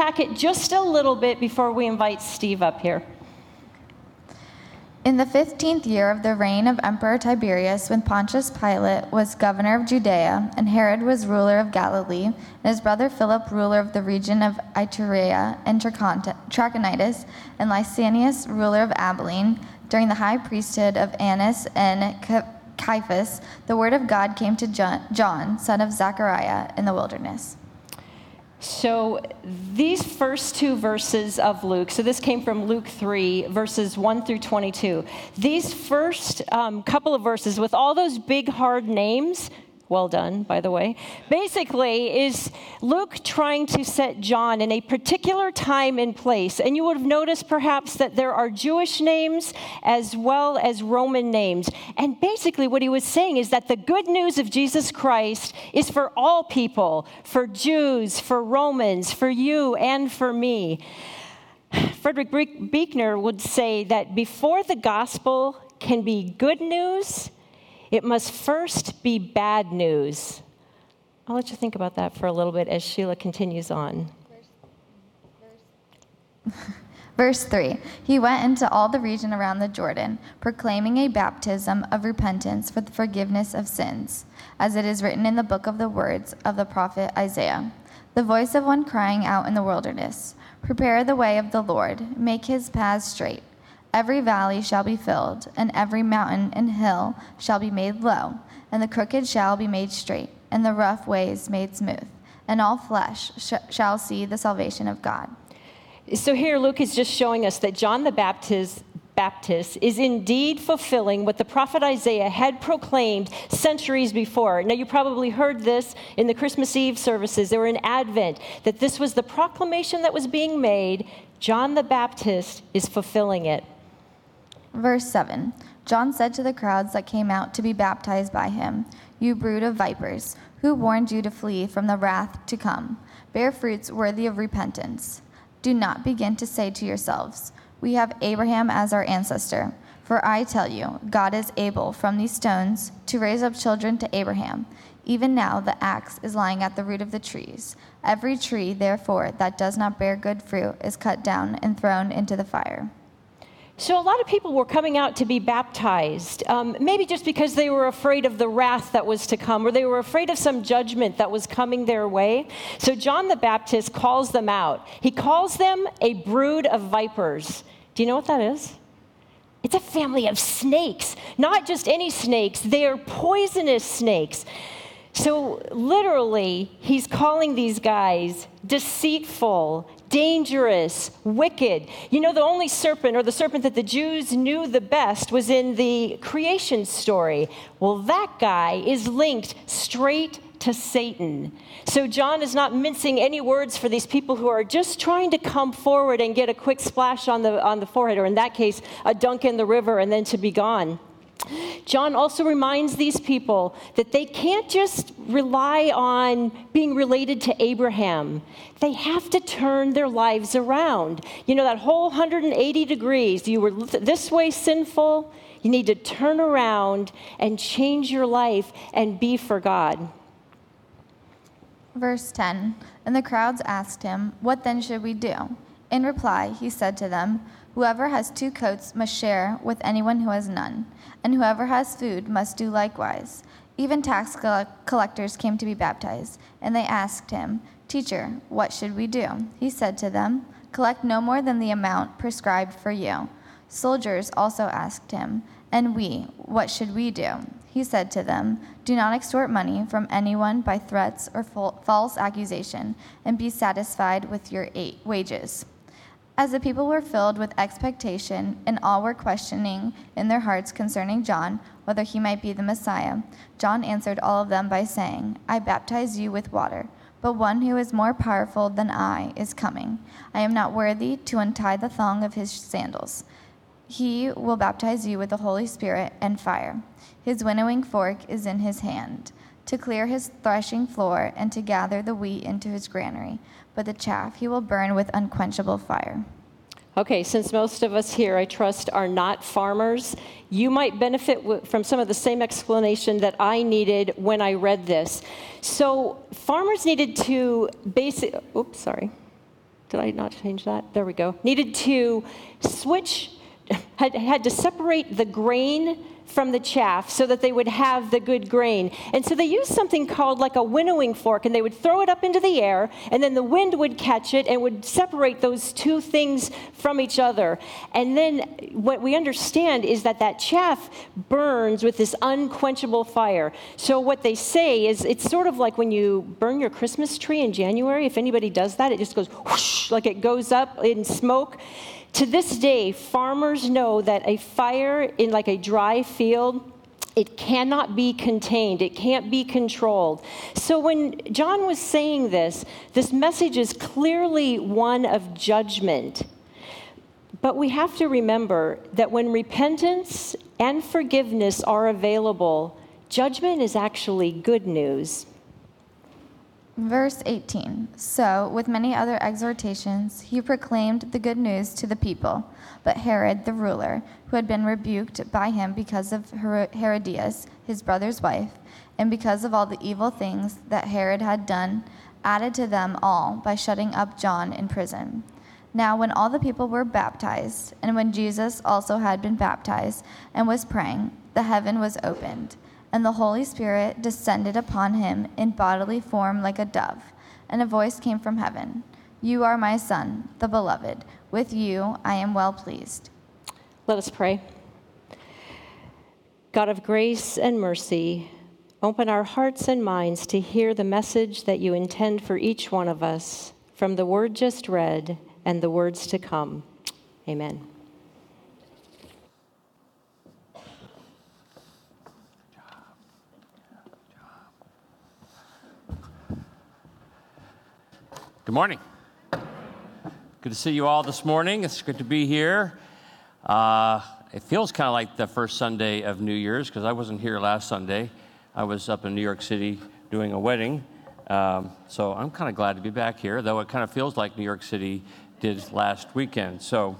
unpack it just a little bit before we invite Steve up here. In the fifteenth year of the reign of Emperor Tiberius, when Pontius Pilate was governor of Judea, and Herod was ruler of Galilee, and his brother Philip ruler of the region of Iturea and Trachonitis, and Lysanias ruler of Abilene, during the high priesthood of Annas and Caiaphas, the word of God came to John, son of Zechariah, in the wilderness. So, these first two verses of Luke, so this came from Luke 3, verses 1 through 22. These first um, couple of verses, with all those big, hard names, well done, by the way. Basically, is Luke trying to set John in a particular time and place. And you would have noticed perhaps that there are Jewish names as well as Roman names. And basically, what he was saying is that the good news of Jesus Christ is for all people for Jews, for Romans, for you, and for me. Frederick Buechner would say that before the gospel can be good news, it must first be bad news. I'll let you think about that for a little bit as Sheila continues on. Verse 3 He went into all the region around the Jordan, proclaiming a baptism of repentance for the forgiveness of sins, as it is written in the book of the words of the prophet Isaiah. The voice of one crying out in the wilderness Prepare the way of the Lord, make his paths straight. Every valley shall be filled, and every mountain and hill shall be made low, and the crooked shall be made straight, and the rough ways made smooth, and all flesh sh- shall see the salvation of God. So here Luke is just showing us that John the Baptist Baptist is indeed fulfilling what the prophet Isaiah had proclaimed centuries before. Now, you probably heard this in the Christmas Eve services. They were in Advent, that this was the proclamation that was being made. John the Baptist is fulfilling it. Verse 7 John said to the crowds that came out to be baptized by him, You brood of vipers, who warned you to flee from the wrath to come? Bear fruits worthy of repentance. Do not begin to say to yourselves, We have Abraham as our ancestor. For I tell you, God is able from these stones to raise up children to Abraham. Even now the axe is lying at the root of the trees. Every tree, therefore, that does not bear good fruit is cut down and thrown into the fire. So, a lot of people were coming out to be baptized, um, maybe just because they were afraid of the wrath that was to come, or they were afraid of some judgment that was coming their way. So, John the Baptist calls them out. He calls them a brood of vipers. Do you know what that is? It's a family of snakes, not just any snakes, they are poisonous snakes. So, literally, he's calling these guys deceitful, dangerous, wicked. You know, the only serpent, or the serpent that the Jews knew the best, was in the creation story. Well, that guy is linked straight to Satan. So John is not mincing any words for these people who are just trying to come forward and get a quick splash on the, on the forehead, or in that case, a dunk in the river and then to be gone. John also reminds these people that they can't just rely on being related to Abraham. They have to turn their lives around. You know, that whole 180 degrees, you were this way sinful, you need to turn around and change your life and be for God. Verse 10 And the crowds asked him, What then should we do? In reply, he said to them, Whoever has two coats must share with anyone who has none and whoever has food must do likewise. Even tax collectors came to be baptized, and they asked him, Teacher, what should we do? He said to them, Collect no more than the amount prescribed for you. Soldiers also asked him, And we, what should we do? He said to them, Do not extort money from anyone by threats or false accusation, and be satisfied with your wages. As the people were filled with expectation, and all were questioning in their hearts concerning John whether he might be the Messiah, John answered all of them by saying, I baptize you with water, but one who is more powerful than I is coming. I am not worthy to untie the thong of his sandals. He will baptize you with the Holy Spirit and fire. His winnowing fork is in his hand, to clear his threshing floor and to gather the wheat into his granary but the chaff he will burn with unquenchable fire. Okay, since most of us here, I trust, are not farmers, you might benefit from some of the same explanation that I needed when I read this. So, farmers needed to basic. Oops, sorry. did I not change that? There we go. Needed to switch, had, had to separate the grain from the chaff so that they would have the good grain. And so they used something called like a winnowing fork, and they would throw it up into the air, and then the wind would catch it and would separate those two things from each other. And then what we understand is that that chaff burns with this unquenchable fire. So what they say is it's sort of like when you burn your Christmas tree in January. If anybody does that, it just goes whoosh, like it goes up in smoke. To this day, farmers know that a fire in like a dry field it cannot be contained, it can't be controlled. So, when John was saying this, this message is clearly one of judgment. But we have to remember that when repentance and forgiveness are available, judgment is actually good news. Verse 18 So, with many other exhortations, he proclaimed the good news to the people. But Herod the ruler, who had been rebuked by him because of Herodias, his brother's wife, and because of all the evil things that Herod had done, added to them all by shutting up John in prison. Now, when all the people were baptized, and when Jesus also had been baptized and was praying, the heaven was opened and the Holy Spirit descended upon him in bodily form like a dove, and a voice came from heaven You are my Son, the Beloved. With you I am well pleased. Let us pray. God of grace and mercy, open our hearts and minds to hear the message that you intend for each one of us from the word just read and the words to come. Amen. Good morning. Good to see you all this morning. It's good to be here. Uh, it feels kind of like the first Sunday of New Year's because I wasn't here last Sunday. I was up in New York City doing a wedding. Um, so I'm kind of glad to be back here, though it kind of feels like New York City did last weekend. So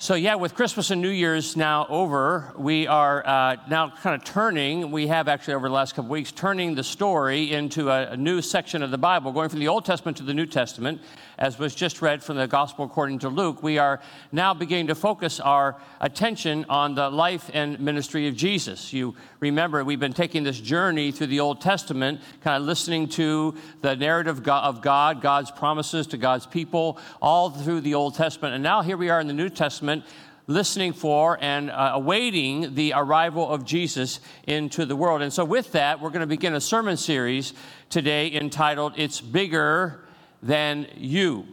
so, yeah, with Christmas and New Year's now over, we are uh, now kind of turning, we have actually over the last couple weeks, turning the story into a, a, new section of the Bible, going from the Old Testament to the New Testament, as was just read from the Gospel according to Luke. We are now beginning to focus our attention on the life and ministry of Jesus. You remember, we've been taking this journey through the Old Testament, kind of listening to the narrative of God, God's promises to God's people, all through the Old Testament. And now here we are in the New Testament listening for and uh, awaiting the arrival of Jesus into the world. And so, with that, we're going to begin a sermon series today entitled It's Bigger Than You.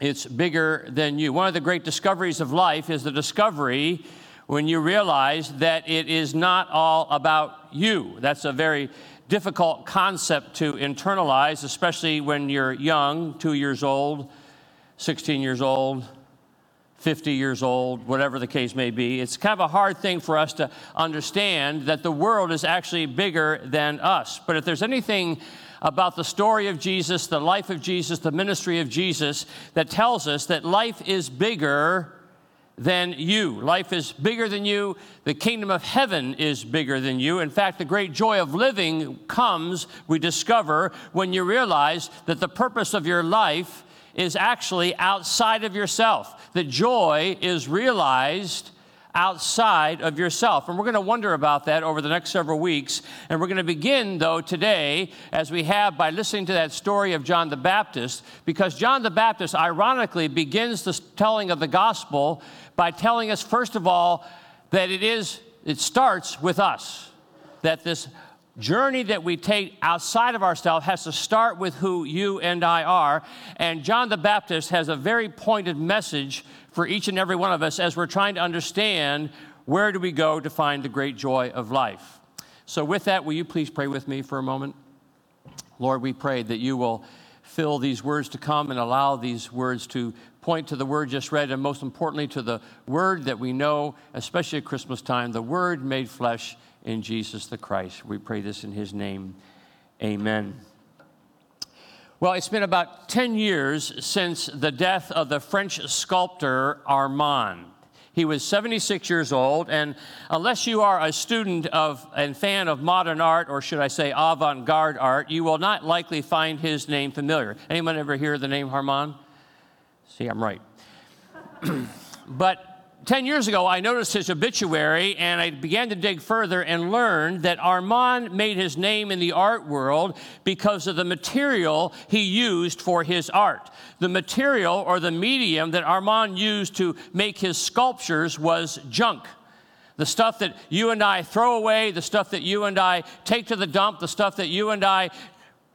It's bigger than you. One of the great discoveries of life is the discovery when you realize that it is not all about you. That's a very difficult concept to internalize, especially when you're young, two years old, 16 years old, 50 years old, whatever the case may be. It's kind of a hard thing for us to understand that the world is actually bigger than us. But if there's anything about the story of Jesus, the life of Jesus, the ministry of Jesus that tells us that life is bigger than you. Life is bigger than you. The kingdom of heaven is bigger than you. In fact, the great joy of living comes, we discover, when you realize that the purpose of your life is actually outside of yourself. The joy is realized outside of yourself. And we're going to wonder about that over the next several weeks. And we're going to begin, though, today, as we have by listening to that story of John the Baptist, because John the Baptist, ironically, begins the telling of the gospel by telling us, first of all, that it is, it starts with us. That this journey that we take outside of ourselves has to start with who you and I are. And John the Baptist has a very pointed message for each and every one of us as we're trying to understand where do we go to find the great joy of life. So, with that, will you please pray with me for a moment? Lord, we pray that you will fill these words to come and allow these words to point to the word just read, and most importantly, to the word that we know, especially at Christmas time, the word made flesh in Jesus the Christ. We pray this in his name. Amen. Well, it's been about 10 years since the death of the French sculptor Arman. He was 76 years old, and unless you are a student of and fan of modern art, or should I say avant-garde art, you will not likely find his name familiar. Anyone ever hear the name Arman? See, I'm right. but 10 years ago, I noticed his obituary and I began to dig further and learned that Arman made his name in the art world because of the material he used for his art. The material or the medium that Arman used to make his sculptures was junk. The stuff that you and I throw away, the stuff that you and I take to the dump, the stuff that you and I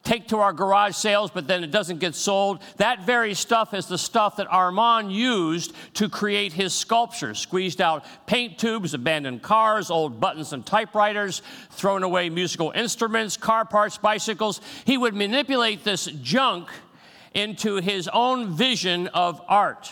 take to our garage sales, but then it doesn't get sold. That very stuff is the stuff that Arman used to create his sculptures. Squeezed out paint tubes, abandoned cars, old buttons and typewriters, thrown away musical instruments, car parts, bicycles. He would manipulate this junk into his own vision of art.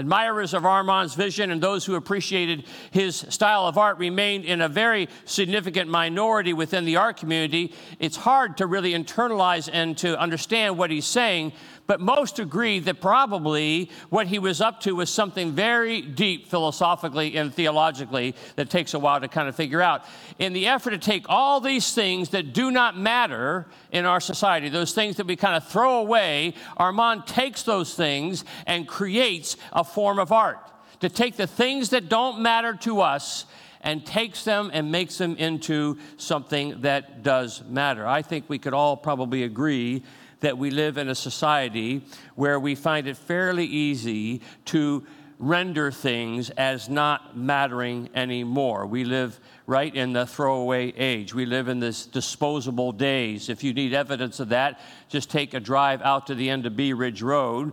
Admirers of Arman's vision and those who appreciated his style of art remained in a very significant minority within the art community. It's hard to really internalize and to understand what he's saying, but most agree that probably what he was up to was something very deep philosophically and theologically that takes a while to kind of figure out. In the effort to take all these things that do not matter in our society, those things that we kind of throw away, Arman takes those things and creates a form of art. To take the things that don't matter to us and takes them and makes them into something that does matter. I think we could all probably agree that we live in a society where we find it fairly easy to render things as not mattering anymore. We live right in the throwaway age. We live in this disposable days. If you need evidence of that, just take a drive out to the end of Bee Ridge Road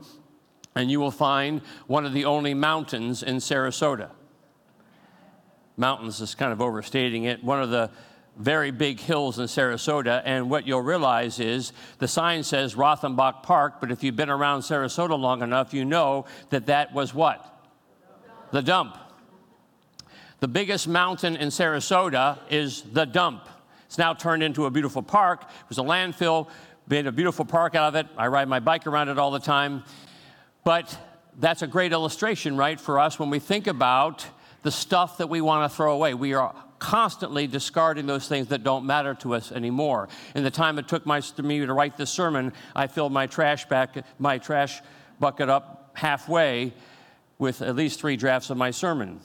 and you will find one of the only mountains in Sarasota. Mountains is kind of overstating it. One of the very big hills in Sarasota, and what you'll realize is the sign says Rothenbach Park, but if you've been around Sarasota long enough, you know that that was what? The dump. The biggest mountain in Sarasota is the dump. It's now turned into a beautiful park. It was a landfill, made a beautiful park out of it. I ride my bike around it all the time. But that's a great illustration, right, for us when we think about the stuff that we want to throw away. We are constantly discarding those things that don't matter to us anymore. In the time it took my, me to write this sermon, I filled my trash, back, my trash bucket up halfway with at least three drafts of my sermon.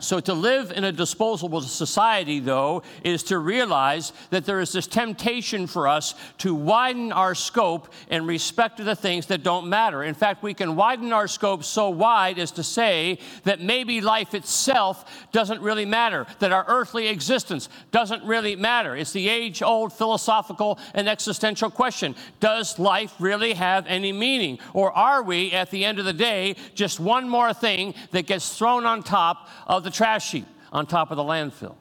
So, to live in a disposable society, though, is to realize that there is this temptation for us to widen our scope in respect to the things that don't matter. In fact, we can widen our scope so wide as to say that maybe life itself doesn't really matter, that our earthly existence doesn't really matter. It's the age old philosophical and existential question Does life really have any meaning? Or are we, at the end of the day, just one more thing that gets thrown on top of the trash heap on top of the landfill.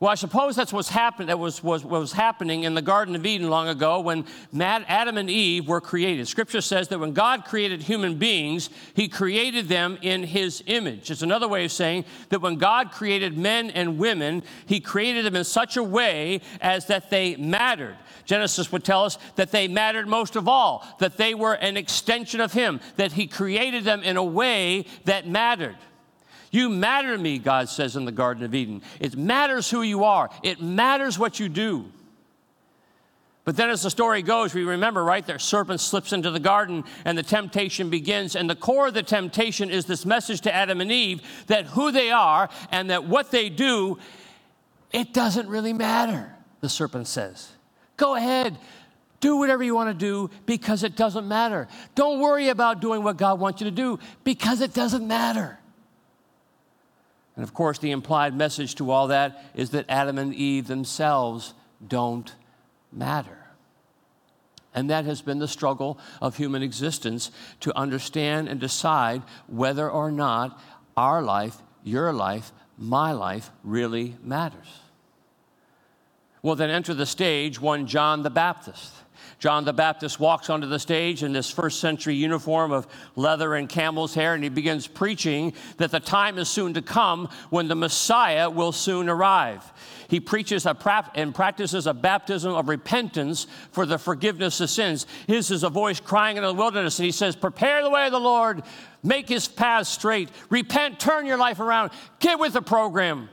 Well, I suppose that's what's happened, that was, was, what was happening in the Garden of Eden long ago when Adam and Eve were created. Scripture says that when God created human beings, he created them in his image. It's another way of saying that when God created men and women, he created them in such a way as that they mattered. Genesis would tell us that they mattered most of all, that they were an extension of him, that he created them in a way that mattered. You matter to me, God says in the Garden of Eden. It matters who you are, it matters what you do. But then, as the story goes, we remember, right, there serpent slips into the garden and the temptation begins. And the core of the temptation is this message to Adam and Eve that who they are and that what they do, it doesn't really matter, the serpent says. Go ahead, do whatever you want to do because it doesn't matter. Don't worry about doing what God wants you to do because it doesn't matter. And of course, the implied message to all that is that Adam and Eve themselves don't matter. And that has been the struggle of human existence to understand and decide whether or not our life, your life, my life really matters. Well, then enter the stage one John the Baptist. John the Baptist walks onto the stage in this first century uniform of leather and camel's hair, and he begins preaching that the time is soon to come when the Messiah will soon arrive. He preaches and practices a baptism of repentance for the forgiveness of sins. His is a voice crying in the wilderness, and he says, Prepare the way of the Lord, make his path straight, repent, turn your life around, get with the program.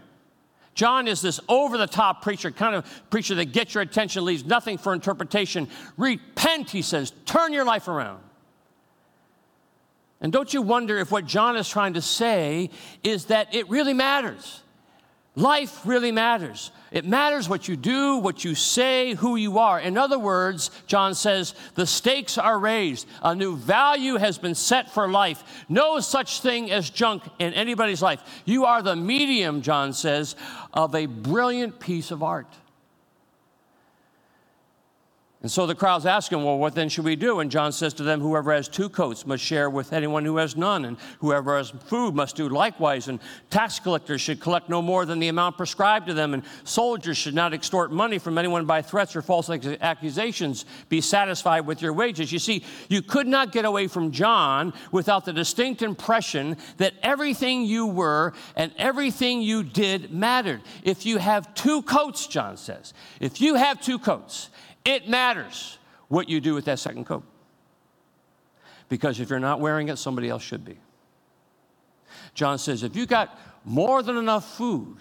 John is this over the top preacher, kind of preacher that gets your attention, leaves nothing for interpretation. Repent, he says, turn your life around. And don't you wonder if what John is trying to say is that it really matters? Life really matters. It matters what you do, what you say, who you are. In other words, John says, the stakes are raised. A new value has been set for life. No such thing as junk in anybody's life. You are the medium, John says, of a brilliant piece of art. And so the crowds ask him, Well, what then should we do? And John says to them, Whoever has two coats must share with anyone who has none, and whoever has food must do likewise. And tax collectors should collect no more than the amount prescribed to them, and soldiers should not extort money from anyone by threats or false accusations. Be satisfied with your wages. You see, you could not get away from John without the distinct impression that everything you were and everything you did mattered. If you have two coats, John says, if you have two coats, it matters what you do with that second coat. Because if you're not wearing it, somebody else should be. John says if you got more than enough food,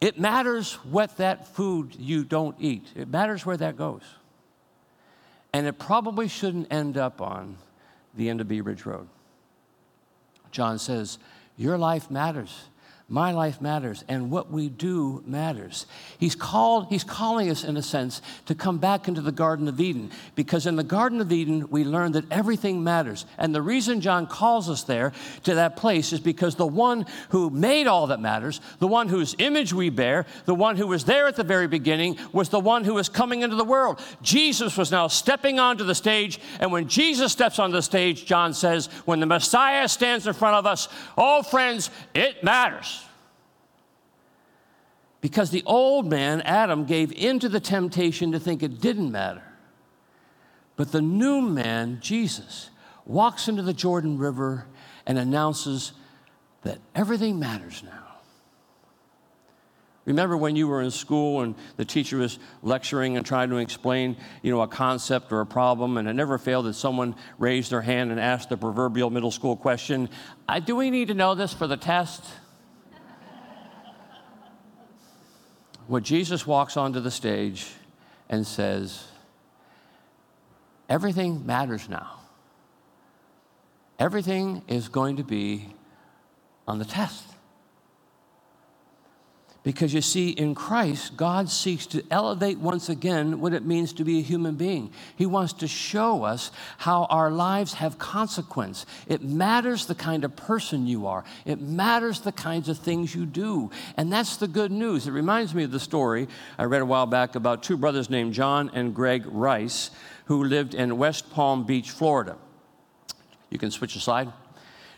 it matters what that food you don't eat. It matters where that goes. And it probably shouldn't end up on the end of Bee Ridge Road. John says, Your life matters. My life matters, and what we do matters. He's, called, he's calling us, in a sense, to come back into the Garden of Eden, because in the Garden of Eden, we learned that everything matters. And the reason John calls us there to that place is because the one who made all that matters, the one whose image we bear, the one who was there at the very beginning, was the one who was coming into the world. Jesus was now stepping onto the stage, and when Jesus steps onto the stage, John says, when the Messiah stands in front of us, oh, friends, it matters. Because the old man, Adam, gave into the temptation to think it didn't matter. But the new man, Jesus, walks into the Jordan River and announces that everything matters now. Remember when you were in school and the teacher was lecturing and trying to explain, you know, a concept or a problem, and it never failed that someone raised their hand and asked the proverbial middle school question, "Do we need to know this for the test?" What Jesus walks onto the stage and says, Everything matters now. Everything is going to be on the test. Because you see, in Christ, God seeks to elevate once again what it means to be a human being. He wants to show us how our lives have consequence. It matters the kind of person you are, it matters the kinds of things you do. And that's the good news. It reminds me of the story I read a while back about two brothers named John and Greg Rice who lived in West Palm Beach, Florida. You can switch a slide.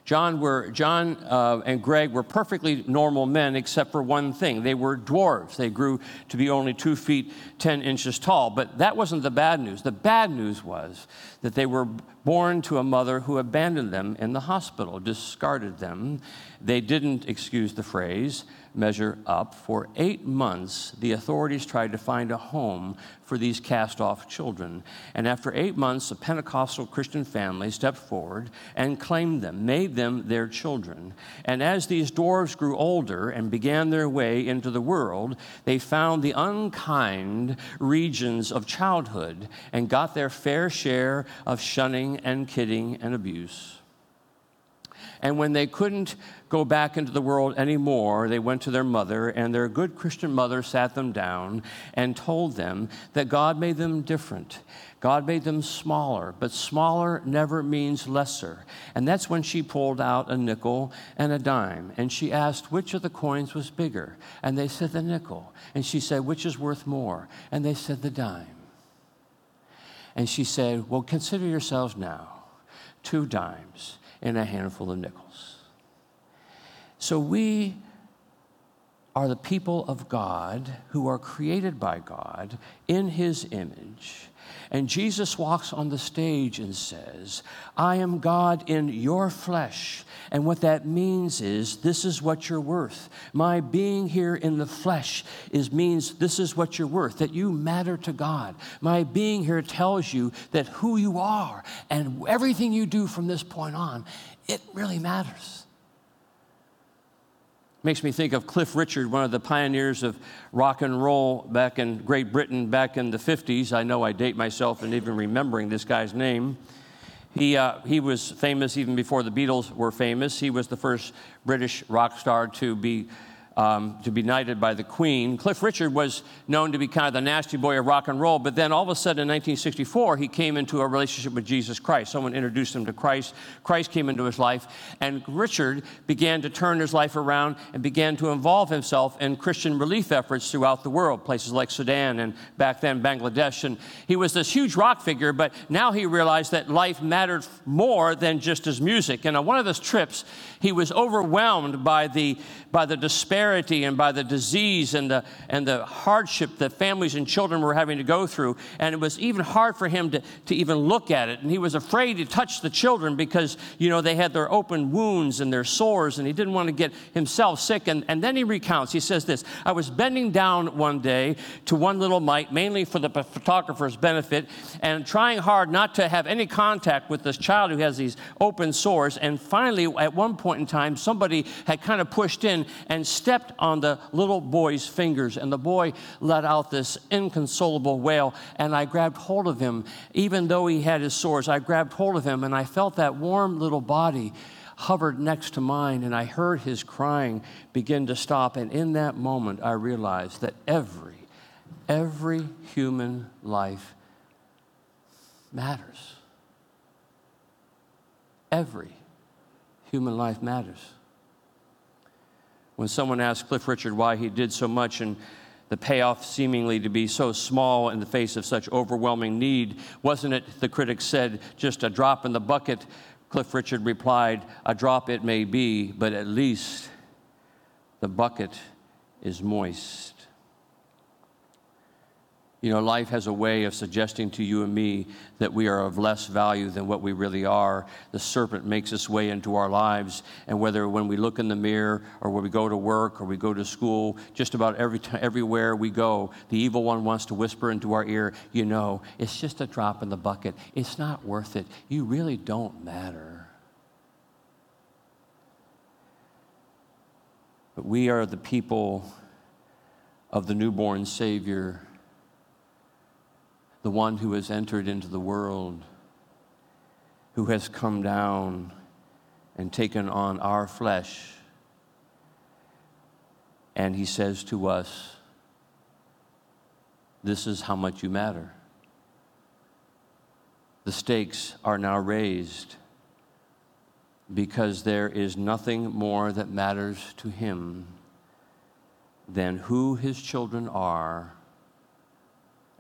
John, were, John uh, and Greg were perfectly normal men except for one thing. They were dwarves. They grew to be only two feet, 10 inches tall. But that wasn't the bad news. The bad news was that they were born to a mother who abandoned them in the hospital, discarded them. They didn't, excuse the phrase, measure up. For eight months, the authorities tried to find a home for these cast off children. And after eight months, a Pentecostal Christian family stepped forward and claimed them, made them their children. And as these dwarves grew older and began their way into the world, they found the unkind regions of childhood and got their fair share of shunning and kidding and abuse. And when they couldn't go back into the world anymore, they went to their mother, and their good Christian mother sat them down and told them that God made them different. God made them smaller, but smaller never means lesser. And that's when she pulled out a nickel and a dime. And she asked which of the coins was bigger. And they said the nickel. And she said, which is worth more? And they said the dime. And she said, well, consider yourselves now two dimes and a handful of nickels. So we are the people of God who are created by God in his image. And Jesus walks on the stage and says, I am God in your flesh. And what that means is, this is what you're worth. My being here in the flesh is means this is what you're worth, that you matter to God. My being here tells you that who you are and everything you do from this point on, it really matters. Makes me think of Cliff Richard, one of the pioneers of rock and roll back in Great Britain back in the 50s. I know I date myself in even remembering this guy's name. He, uh, he was famous even before the Beatles were famous. He was the first British rock star to be um, to be knighted by the Queen. Cliff Richard was known to be kind of the nasty boy of rock and roll, but then all of a sudden in 1964, he came into a relationship with Jesus Christ. Someone introduced him to Christ. Christ came into his life, and Richard began to turn his life around and began to involve himself in Christian relief efforts throughout the world, places like Sudan and back then Bangladesh. And he was this huge rock figure, but now he realized that life mattered more than just his music. And on one of those trips, he was overwhelmed by the, by the despair and by the disease and the, and the hardship that families and children were having to go through. And it was even hard for him to, to even look at it. And he was afraid to touch the children because, you know, they had their open wounds and their sores, and he didn't want to get himself sick. And, and then he recounts, he says this I was bending down one day to one little mite, mainly for the photographer's benefit, and trying hard not to have any contact with this child who has these open sores. And finally, at one point in time, somebody had kind of pushed in and stepped stepped on the little boy's fingers, and the boy let out this inconsolable wail. And I grabbed hold of him, even though he had his sores. I grabbed hold of him, and I felt that warm little body hovered next to mine, and I heard his crying begin to stop. And in that moment, I realized that every, every human life matters. Every human life matters when someone asked Cliff Richard why he did so much and the payoff seemingly to be so small in the face of such overwhelming need, wasn't it, the critics said, just a drop in the bucket? Cliff Richard replied, A drop it may be, but at least the bucket is moist. You know, life has a way of suggesting to you and me that we are of less value than what we really are. The serpent makes its way into our lives, and whether when we look in the mirror or when we go to work or we go to school, just about every t- everywhere we go, the evil one wants to whisper into our ear, you know, it's just a drop in the bucket. It's not worth it. You really don't matter. But we are the people of the newborn Savior the one who has entered into the world, who has come down and taken on our flesh. And he says to us, This is how much you matter. The stakes are now raised because there is nothing more that matters to him than who his children are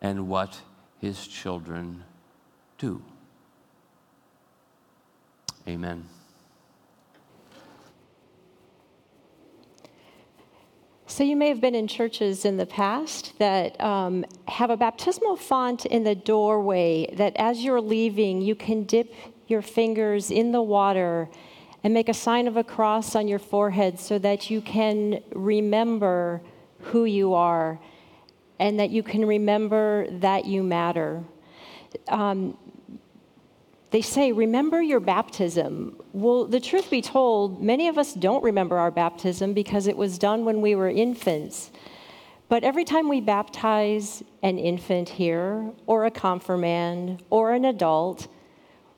and what his children do. Amen. So, you may have been in churches in the past that um, have a baptismal font in the doorway that as you're leaving, you can dip your fingers in the water and make a sign of a cross on your forehead so that you can remember who you are and that you can remember that you matter. Um, they say, remember your baptism. Well, the truth be told, many of us don't remember our baptism because it was done when we were infants. But every time we baptize an infant here, or a confirmand, or an adult,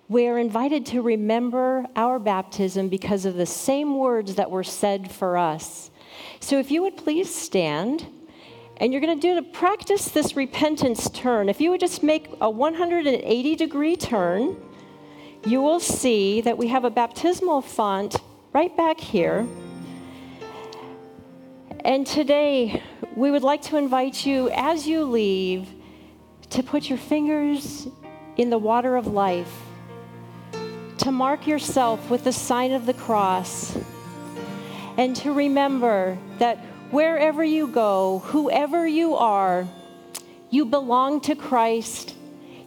we are invited to remember our baptism because of the same words that were said for us. So if you would please stand. And you're going to do to practice this repentance turn. If you would just make a 180 degree turn, you will see that we have a baptismal font right back here. And today, we would like to invite you, as you leave, to put your fingers in the water of life, to mark yourself with the sign of the cross, and to remember that wherever you go, whoever you are, you belong to Christ.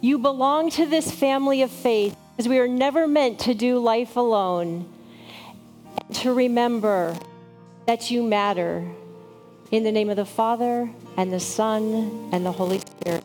You belong to this family of faith because we are never meant to do life alone. And to remember that you matter. In the name of the Father, and the Son, and the Holy Spirit.